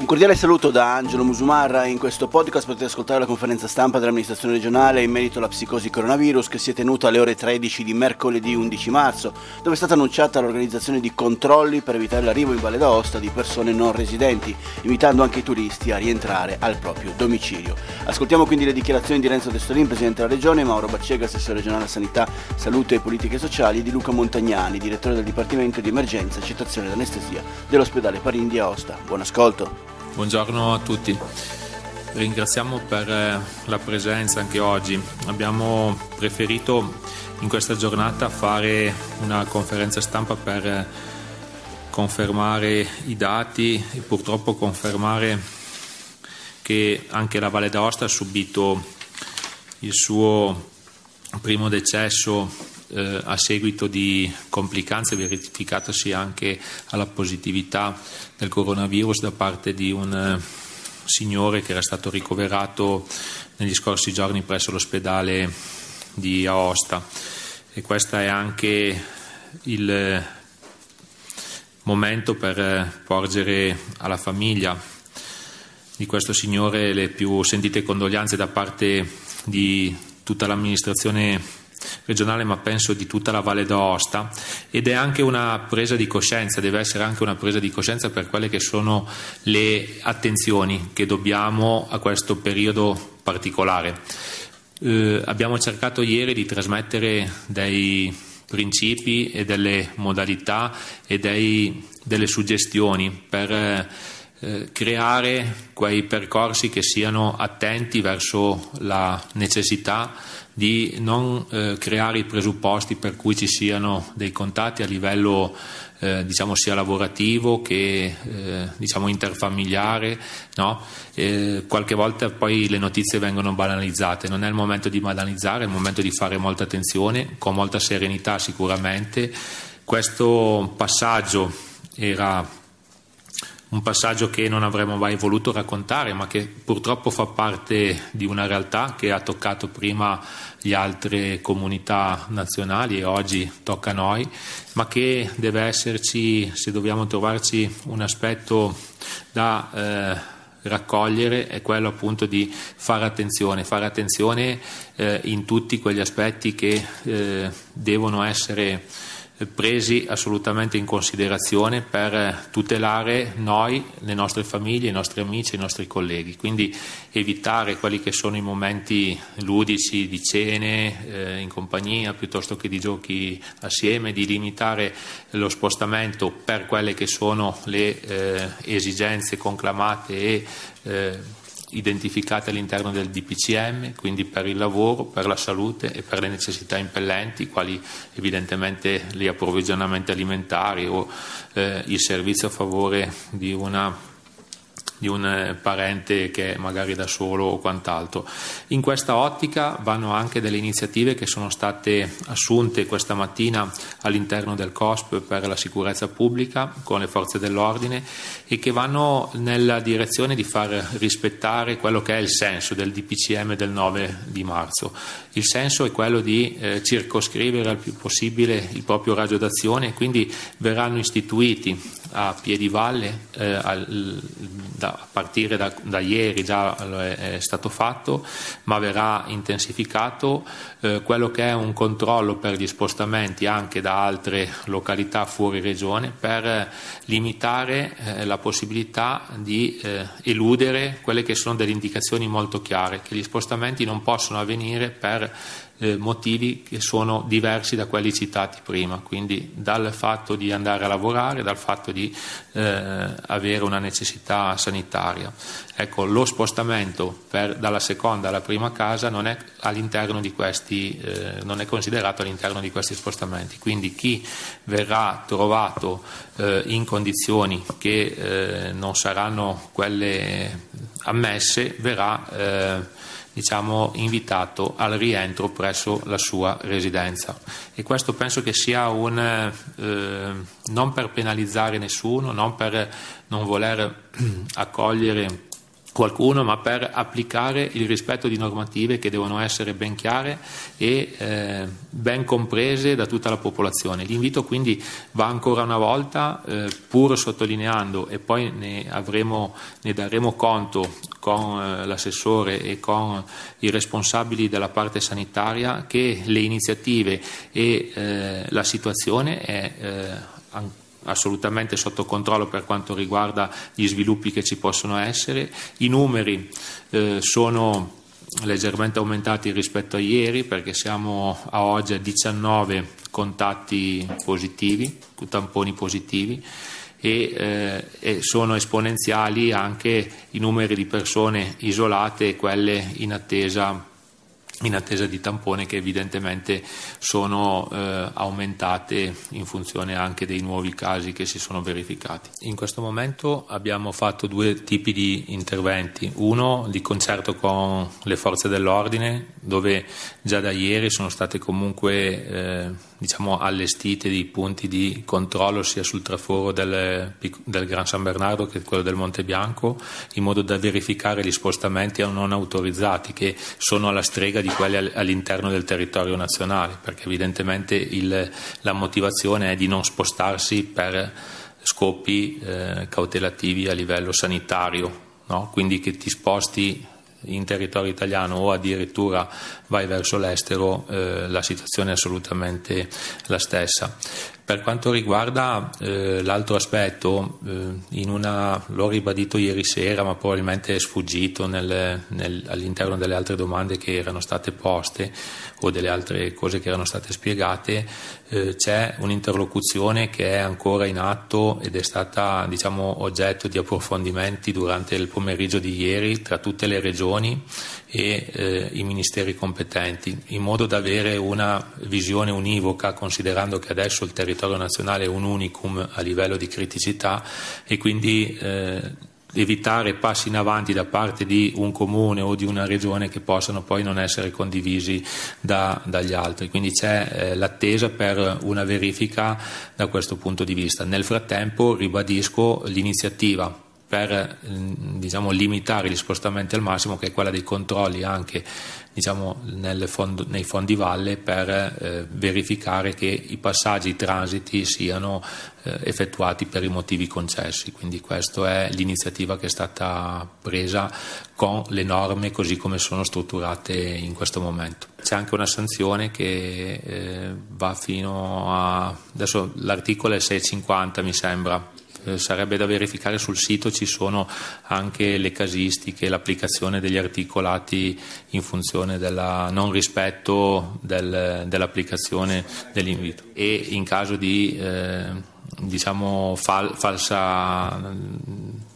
Un cordiale saluto da Angelo Musumarra. In questo podcast potete ascoltare la conferenza stampa dell'amministrazione regionale in merito alla psicosi coronavirus che si è tenuta alle ore 13 di mercoledì 11 marzo, dove è stata annunciata l'organizzazione di controlli per evitare l'arrivo in Valle d'Aosta di persone non residenti, invitando anche i turisti a rientrare al proprio domicilio. Ascoltiamo quindi le dichiarazioni di Renzo Testolin, Presidente della Regione, Mauro Baccega, Assessore regionale a Sanità, Salute e Politiche Sociali, e di Luca Montagnani, Direttore del Dipartimento di Emergenza, Accettazione ed Anestesia dell'ospedale Parini di Aosta. Buon ascolto. Buongiorno a tutti. Ringraziamo per eh, la presenza anche oggi. Abbiamo preferito in questa giornata fare una conferenza stampa per eh, confermare i dati e purtroppo confermare che anche la Valle d'Aosta ha subito il suo primo decesso eh, a seguito di complicanze verificatosi anche alla positività del coronavirus da parte di un eh, signore che era stato ricoverato negli scorsi giorni presso l'ospedale di Aosta. E questo è anche il eh, momento per eh, porgere alla famiglia di questo signore le più sentite condoglianze da parte di tutta l'amministrazione regionale ma penso di tutta la Valle d'Aosta ed è anche una presa di coscienza, deve essere anche una presa di coscienza per quelle che sono le attenzioni che dobbiamo a questo periodo particolare. Eh, abbiamo cercato ieri di trasmettere dei principi e delle modalità e dei, delle suggestioni per eh, creare quei percorsi che siano attenti verso la necessità di non eh, creare i presupposti per cui ci siano dei contatti a livello eh, diciamo sia lavorativo che eh, diciamo interfamiliare no? qualche volta poi le notizie vengono banalizzate non è il momento di banalizzare è il momento di fare molta attenzione con molta serenità sicuramente questo passaggio era un passaggio che non avremmo mai voluto raccontare, ma che purtroppo fa parte di una realtà che ha toccato prima le altre comunità nazionali e oggi tocca a noi, ma che deve esserci, se dobbiamo trovarci un aspetto da eh, raccogliere è quello appunto di fare attenzione, fare attenzione eh, in tutti quegli aspetti che eh, devono essere presi assolutamente in considerazione per tutelare noi, le nostre famiglie, i nostri amici, i nostri colleghi. Quindi evitare quelli che sono i momenti ludici di cene eh, in compagnia piuttosto che di giochi assieme, di limitare lo spostamento per quelle che sono le eh, esigenze conclamate e eh, identificate all'interno del DPCM, quindi per il lavoro, per la salute e per le necessità impellenti, quali evidentemente gli approvvigionamenti alimentari o eh, il servizio a favore di una di un eh, parente che è magari da solo o quant'altro. In questa ottica vanno anche delle iniziative che sono state assunte questa mattina all'interno del COSP per la sicurezza pubblica con le forze dell'ordine e che vanno nella direzione di far rispettare quello che è il senso del DPCM del 9 di marzo. Il senso è quello di eh, circoscrivere al più possibile il proprio raggio d'azione e quindi verranno istituiti a piedi valle, eh, al, da, a partire da, da, ieri già è, è, stato fatto, ma verrà intensificato eh, quello che è un controllo per gli spostamenti anche da altre località fuori regione per limitare eh, la possibilità di eh, eludere quelle che sono delle indicazioni molto chiare, che gli spostamenti non possono avvenire per eh, motivi che sono diversi da quelli citati prima, quindi dal fatto di andare a lavorare, dal fatto di eh, avere una necessità sanitaria. Ecco, lo spostamento per, dalla seconda alla prima casa non è, questi, eh, non è, considerato all'interno di questi spostamenti, quindi chi verrà trovato eh, in condizioni che eh, non saranno quelle ammesse verrà eh, diciamo, invitato al rientro presso la sua residenza. E questo penso che sia un, eh, non per penalizzare nessuno, non per non voler accogliere qualcuno, ma per applicare il rispetto di normative che devono essere ben chiare e eh, ben comprese da tutta la popolazione. L'invito quindi va ancora una volta, eh, pur sottolineando e poi ne, avremo, ne daremo conto con eh, l'assessore e con i responsabili della parte sanitaria che le iniziative e eh, la situazione è eh, ancora assolutamente sotto controllo per quanto riguarda gli sviluppi che ci possono essere. I numeri eh, sono leggermente aumentati rispetto a ieri perché siamo a oggi a 19 contatti positivi, tamponi positivi e, eh, e, sono esponenziali anche i numeri di persone isolate e quelle in attesa in attesa di tampone che evidentemente sono eh, aumentate in funzione anche dei nuovi casi che si sono verificati. In questo momento abbiamo fatto due tipi di interventi, uno di concerto con le forze dell'ordine dove già da ieri sono state comunque eh, diciamo, allestite dei punti di controllo sia sul traforo del, del, Gran San Bernardo che quello del Monte Bianco in modo da verificare gli spostamenti non autorizzati che sono alla strega di quelli all'interno del territorio nazionale perché evidentemente il, la motivazione è di non spostarsi per scopi eh, cautelativi a livello sanitario no? quindi che ti sposti in territorio italiano o addirittura vai verso l'estero, eh, la situazione è assolutamente la stessa. Per quanto riguarda eh, l'altro aspetto, eh, una, l'ho ribadito ieri sera, ma probabilmente è sfuggito nel, nel, all'interno delle altre domande che erano state poste o delle altre cose che erano state spiegate, eh, c'è un'interlocuzione che è ancora in atto ed è stata diciamo, oggetto di approfondimenti durante il pomeriggio di ieri tra tutte le regioni e eh, i ministeri competenti, in modo da avere una visione univoca, considerando che adesso il territorio nazionale è un unicum a livello di criticità e quindi eh, evitare passi in avanti da parte di un comune o di una regione che possano poi non essere condivisi da, dagli altri. Quindi c'è eh, l'attesa per una verifica da questo punto di vista. Nel frattempo ribadisco l'iniziativa per diciamo, limitare gli spostamenti al massimo, che è quella dei controlli anche diciamo, fondo, nei fondi valle per eh, verificare che i passaggi, i transiti siano eh, effettuati per i motivi concessi. Quindi questa è l'iniziativa che è stata presa con le norme così come sono strutturate in questo momento. C'è anche una sanzione che eh, va fino a... adesso l'articolo è 650 mi sembra, eh, sarebbe da verificare sul sito ci sono anche le casistiche, l'applicazione degli articolati in funzione del non rispetto del, dell'applicazione dell'invito. E in caso di eh, diciamo fal- falsa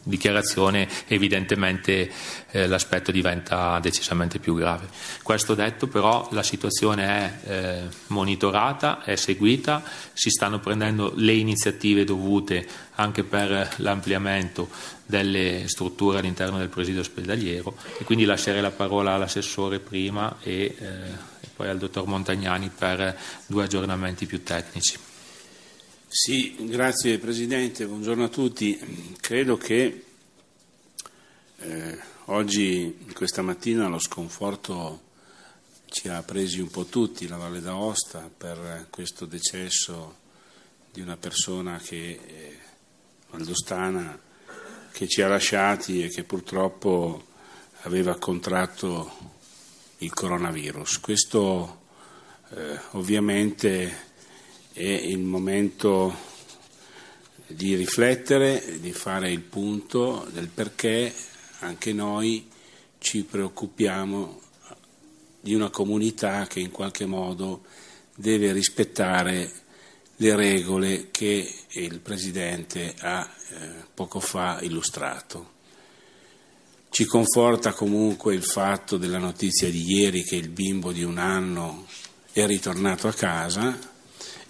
dichiarazione evidentemente eh, l'aspetto diventa decisamente più grave. Questo detto però la situazione è eh, monitorata, è seguita, si stanno prendendo le iniziative dovute anche per l'ampliamento delle strutture all'interno del presidio ospedaliero e quindi lascerei la parola all'assessore prima e, eh, e poi al dottor Montagnani per due aggiornamenti più tecnici. Sì, grazie Presidente, buongiorno a tutti. Credo che eh, oggi, questa mattina, lo sconforto ci ha presi un po' tutti, la Valle d'Aosta, per questo decesso di una persona che eh, valdostana che ci ha lasciati e che purtroppo aveva contratto il coronavirus. Questo eh, ovviamente è il momento di riflettere, di fare il punto del perché anche noi ci preoccupiamo di una comunità che in qualche modo deve rispettare le regole che il Presidente ha eh, poco fa illustrato. Ci conforta comunque il fatto della notizia di ieri che il bimbo di un anno è ritornato a casa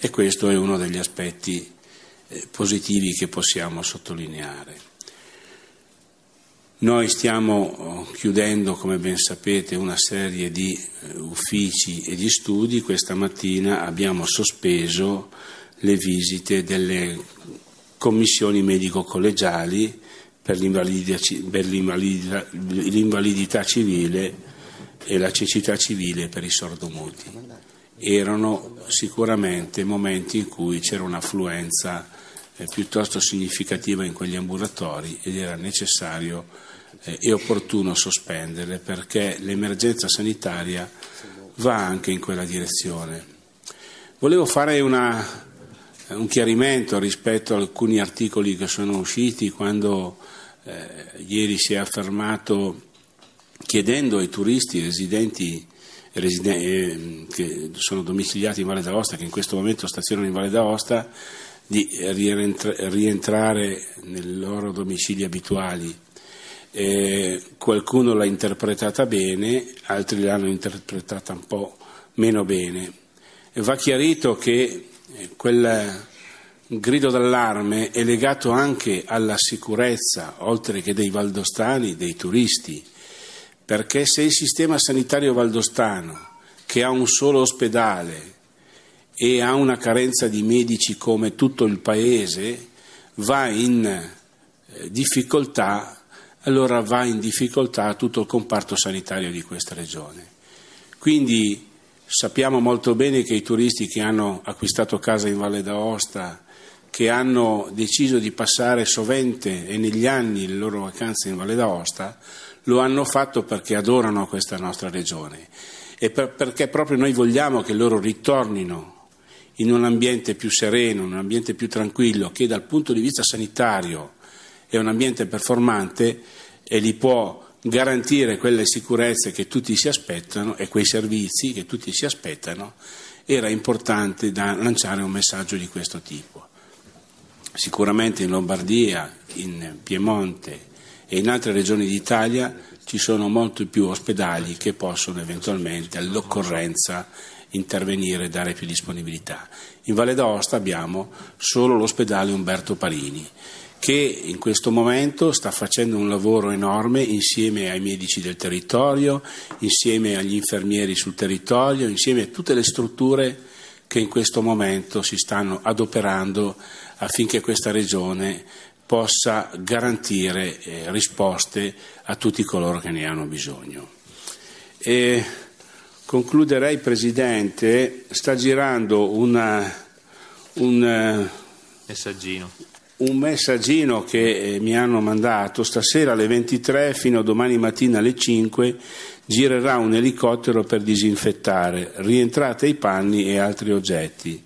e questo è uno degli aspetti eh, positivi che possiamo sottolineare. Noi stiamo oh, chiudendo, come ben sapete, una serie di eh, uffici e di studi. Questa mattina abbiamo sospeso le visite delle commissioni medico-collegiali per l'invalidità, civile e la cecità civile per i sordomuti erano sicuramente momenti in cui c'era un'affluenza eh, piuttosto significativa in quegli ambulatori ed era necessario eh, e opportuno sospendere perché l'emergenza sanitaria va anche in quella direzione. Volevo fare una, un chiarimento rispetto a alcuni articoli che sono usciti quando eh, ieri si è affermato chiedendo ai turisti residenti eh, che sono domiciliati in Valle d'Aosta, che in questo momento stazionano in Valle d'Aosta, di rientrare nei loro domicili abituali. Eh, qualcuno l'ha interpretata bene, altri l'hanno interpretata un po' meno bene. E va chiarito che eh, quel grido d'allarme è legato anche alla sicurezza, oltre che dei valdostani, dei turisti perché se il sistema sanitario valdostano, che ha un solo ospedale e ha una carenza di medici come tutto il Paese, va in eh, difficoltà, allora va in difficoltà tutto il comparto sanitario di questa regione. Quindi sappiamo molto bene che i turisti che hanno acquistato casa in Valle d'Aosta, che hanno deciso di passare sovente e negli anni le loro vacanze in Valle d'Aosta, lo hanno fatto perché adorano questa nostra regione e per, perché proprio noi vogliamo che loro ritornino in un ambiente più sereno, in un ambiente più tranquillo, che dal punto di vista sanitario è un ambiente performante e gli può garantire quelle sicurezze che tutti si aspettano e quei servizi che tutti si aspettano, era importante lanciare un messaggio di questo tipo. Sicuramente in Lombardia, in Piemonte, e in altre regioni d'Italia ci sono molti più ospedali che possono eventualmente all'occorrenza intervenire e dare più disponibilità. In Valle d'Aosta abbiamo solo l'ospedale Umberto Parini che in questo momento sta facendo un lavoro enorme insieme ai medici del territorio, insieme agli infermieri sul territorio, insieme a tutte le strutture che in questo momento si stanno adoperando affinché questa regione possa garantire eh, risposte a tutti coloro che ne hanno bisogno. E concluderei, Presidente, sta girando una, un eh, messaggino. un messaggino che eh, mi hanno mandato stasera alle 23 fino a domani mattina alle 5 girerà un elicottero per disinfettare, rientrate i panni e altri oggetti.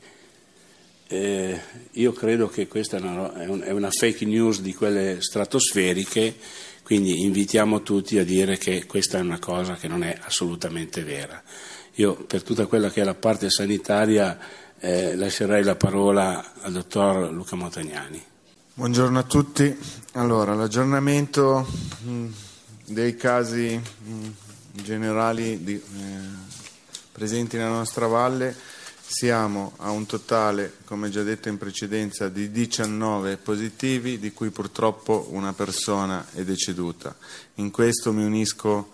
Eh, io credo che questa è una fake news di quelle stratosferiche, quindi invitiamo tutti a dire che questa è una cosa che non è assolutamente vera. Io per tutta quella che è la parte sanitaria eh, lascerei la parola al dottor Luca Montagnani. Buongiorno a tutti. Allora, l'aggiornamento mh, dei casi mh, generali di, eh, presenti nella nostra valle siamo a un totale, come già detto in precedenza, di 19 positivi, di cui purtroppo una persona è deceduta. In questo mi unisco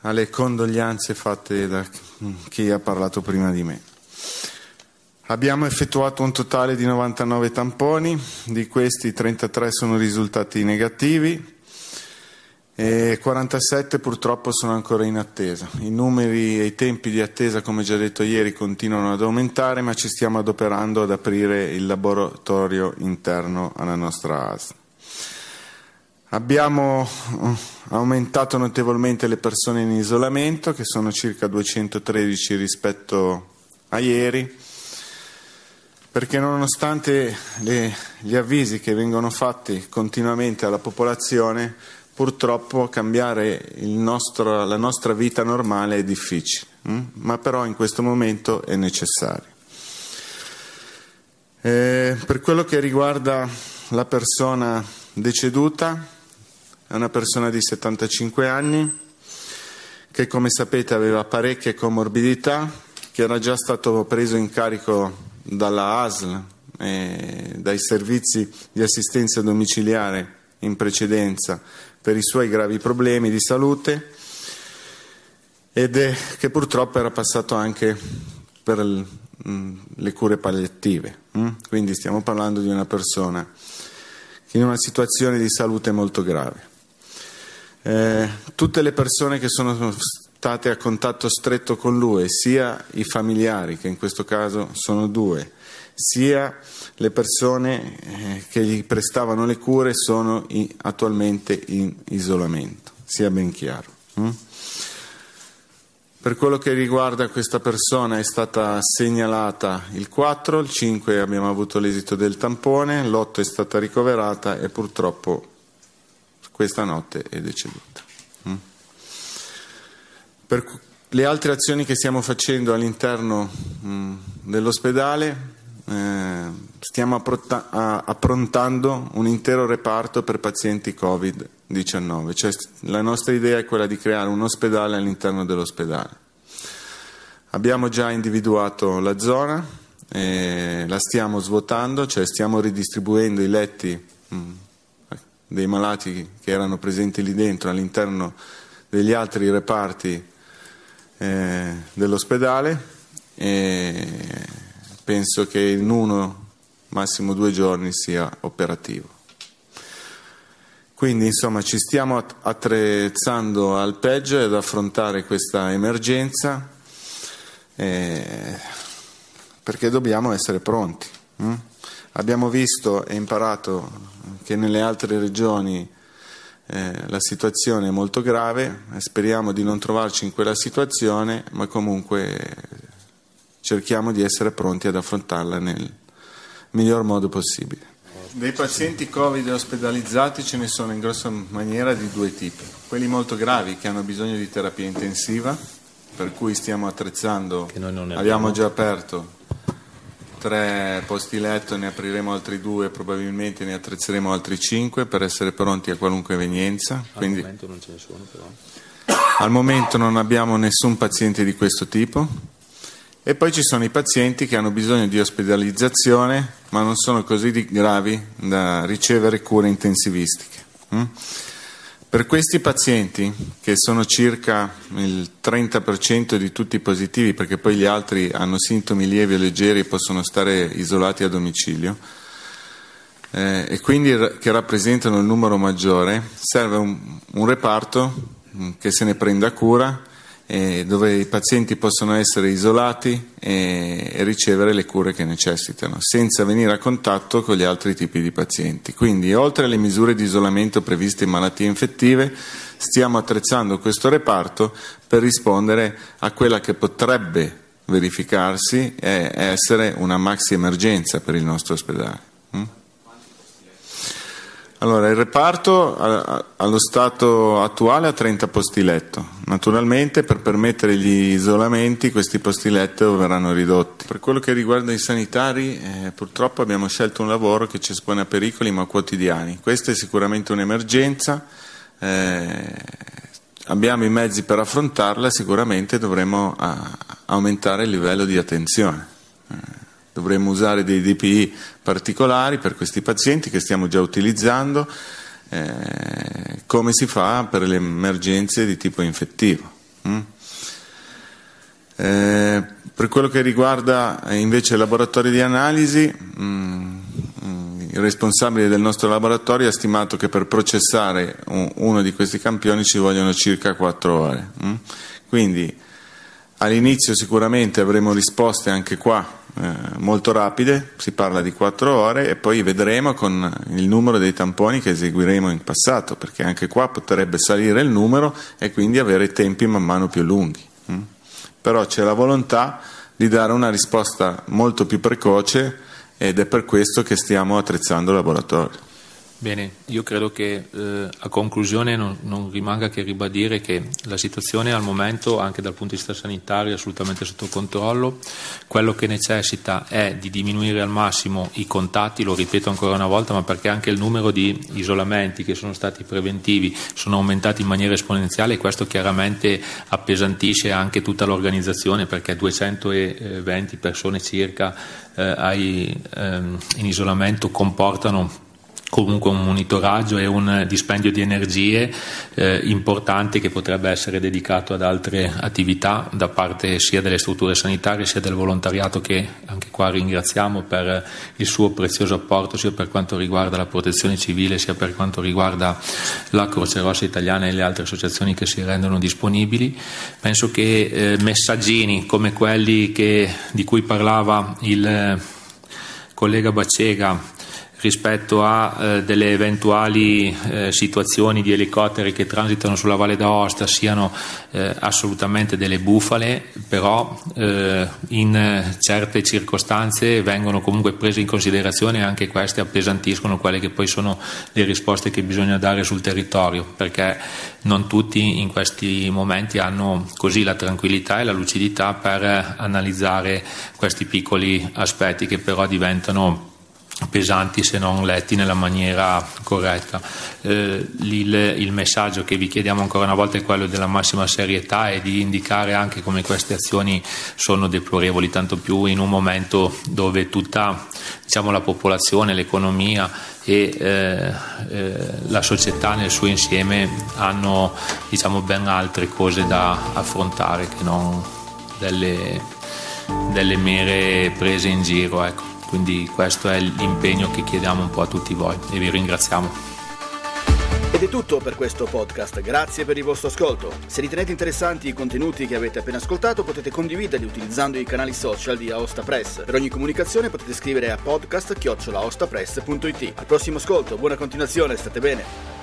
alle condoglianze fatte da chi ha parlato prima di me. Abbiamo effettuato un totale di 99 tamponi, di questi 33 sono risultati negativi e 47 purtroppo sono ancora in attesa. I numeri e i tempi di attesa, come già detto ieri, continuano ad aumentare, ma ci stiamo adoperando ad aprire il laboratorio interno alla nostra ASL. Abbiamo eh, aumentato notevolmente le persone in isolamento, che sono circa 213 rispetto a ieri, perché nonostante le, gli avvisi che vengono fatti continuamente alla popolazione, purtroppo cambiare nostro, la nostra vita normale è difficile, hm? ma però in questo momento è necessario. Eh, per quello che riguarda la persona deceduta, è una persona di 75 anni che come sapete aveva parecchie comorbidità, che era già stato preso in carico dalla ASL e dai servizi di assistenza domiciliare in precedenza per i suoi gravi problemi di salute ed è che purtroppo era passato anche per mm, le cure palliative. Mm? Quindi stiamo parlando di una persona in una situazione di salute molto grave. Eh, tutte le persone che sono state a contatto stretto con lui, sia i familiari, che in questo caso sono due, sia le persone eh, che gli prestavano le cure sono attualmente in isolamento, sia ben chiaro. Mm? Per quello che riguarda questa persona è stata segnalata il 4, il 5 abbiamo avuto l'esito del tampone, l'8 è stata ricoverata e purtroppo questa notte è deceduta. Mm? Per le altre azioni che stiamo facendo all'interno mm, dell'ospedale eh, stiamo approntando un intero reparto per pazienti Covid-19, cioè la nostra idea è quella di creare un ospedale all'interno dell'ospedale. Abbiamo già individuato la zona, eh, la stiamo svuotando, cioè stiamo ridistribuendo i letti mh, mm, dei malati che erano presenti lì dentro all'interno degli altri reparti eh, dell'ospedale. E penso che in uno, massimo due giorni sia operativo. Quindi insomma ci stiamo attrezzando al peggio ad affrontare questa emergenza eh, perché dobbiamo essere pronti. Hm? Abbiamo visto e imparato che nelle altre regioni eh, la situazione è molto grave, speriamo di non trovarci in quella situazione, ma comunque cerchiamo di essere pronti ad affrontarla nel miglior modo possibile. Dei pazienti Covid ospedalizzati ce ne sono in grossa maniera di due tipi. Quelli molto gravi che hanno bisogno di terapia intensiva, per cui stiamo attrezzando, abbiamo. abbiamo già aperto tre posti letto, ne apriremo altri due, probabilmente ne attrezzeremo altri cinque per essere pronti a qualunque evenienza. Al Quindi, momento non ce ne sono però. Al momento non abbiamo nessun paziente di questo tipo. E poi ci sono i pazienti che hanno bisogno di ospedalizzazione, ma non sono così gravi da ricevere cure intensivistiche. Mm? Per questi pazienti, che sono circa il 30% di tutti i positivi, perché poi gli altri hanno sintomi lievi o leggeri e possono stare isolati a domicilio, eh, e quindi che rappresentano il numero maggiore, serve un, un reparto che se ne prenda cura eh, dove i pazienti possono essere isolati e, e, ricevere le cure che necessitano, senza venire a contatto con gli altri tipi di pazienti. Quindi, oltre alle misure di isolamento previste in malattie infettive, stiamo attrezzando questo reparto per rispondere a quella che potrebbe verificarsi e essere una maxi emergenza per il nostro ospedale. Mm? Allora, il reparto allo stato attuale ha 30 posti letto. Naturalmente per permettere gli isolamenti questi posti letto verranno ridotti. Per quello che riguarda i sanitari, eh, purtroppo abbiamo scelto un lavoro che ci espone a pericoli ma quotidiani. Questa è sicuramente un'emergenza, eh, abbiamo i mezzi per affrontarla, sicuramente dovremo a, aumentare il livello di attenzione. Dovremmo usare dei DPI particolari per questi pazienti che stiamo già utilizzando, eh, come si fa per le emergenze di tipo infettivo. Mm? Eh, per quello che riguarda invece i laboratori di analisi, mm, il responsabile del nostro laboratorio ha stimato che per processare uno di questi campioni ci vogliono circa 4 ore. Mm? Quindi all'inizio sicuramente avremo risposte anche qua molto rapide, si parla di 4 ore e poi vedremo con il numero dei tamponi che eseguiremo in passato, perché anche qua potrebbe salire il numero e quindi avere tempi man mano più lunghi. Mm? Però c'è la volontà di dare una risposta molto più precoce ed è per questo che stiamo attrezzando il laboratorio. Bene, io credo che eh, a conclusione non, non, rimanga che ribadire che la situazione al momento, anche dal punto di vista sanitario, è assolutamente sotto controllo. Quello che necessita è di diminuire al massimo i contatti, lo ripeto ancora una volta, ma perché anche il numero di isolamenti che sono stati preventivi sono aumentati in maniera esponenziale e questo chiaramente appesantisce anche tutta l'organizzazione perché 220 persone circa eh, ehm, in isolamento comportano comunque un monitoraggio e un dispendio di energie eh, importante che potrebbe essere dedicato ad altre attività da parte sia delle strutture sanitarie sia del volontariato che anche qua ringraziamo per il suo prezioso apporto sia per quanto riguarda la protezione civile sia per quanto riguarda la Croce Rossa Italiana e le altre associazioni che si rendono disponibili. Penso che eh, messaggini come quelli che, di cui parlava il eh, collega Baccega rispetto a eh, delle eventuali eh, situazioni di elicotteri che transitano sulla Valle d'Aosta siano eh, assolutamente delle bufale, però eh, in certe circostanze vengono comunque prese in considerazione e anche queste appesantiscono quelle che poi sono le risposte che bisogna dare sul territorio, perché non tutti in questi momenti hanno così la tranquillità e la lucidità per analizzare questi piccoli aspetti che però diventano pesanti se non letti nella maniera corretta. Eh, il, il, messaggio che vi chiediamo ancora una volta è quello della massima serietà e di indicare anche come queste azioni sono deplorevoli, tanto più in un momento dove tutta diciamo, la popolazione, l'economia e eh, eh, la società nel suo insieme hanno diciamo, ben altre cose da affrontare che non delle, delle mere prese in giro. Ecco. Quindi questo è l'impegno che chiediamo un po' a tutti voi e vi ringraziamo. Ed è tutto per questo podcast, grazie per il vostro ascolto. Se ritenete interessanti i contenuti che avete appena ascoltato potete condividerli utilizzando i canali social di Aosta Press. Per ogni comunicazione potete scrivere a podcast-aostapress.it. Al prossimo ascolto, buona continuazione, state bene.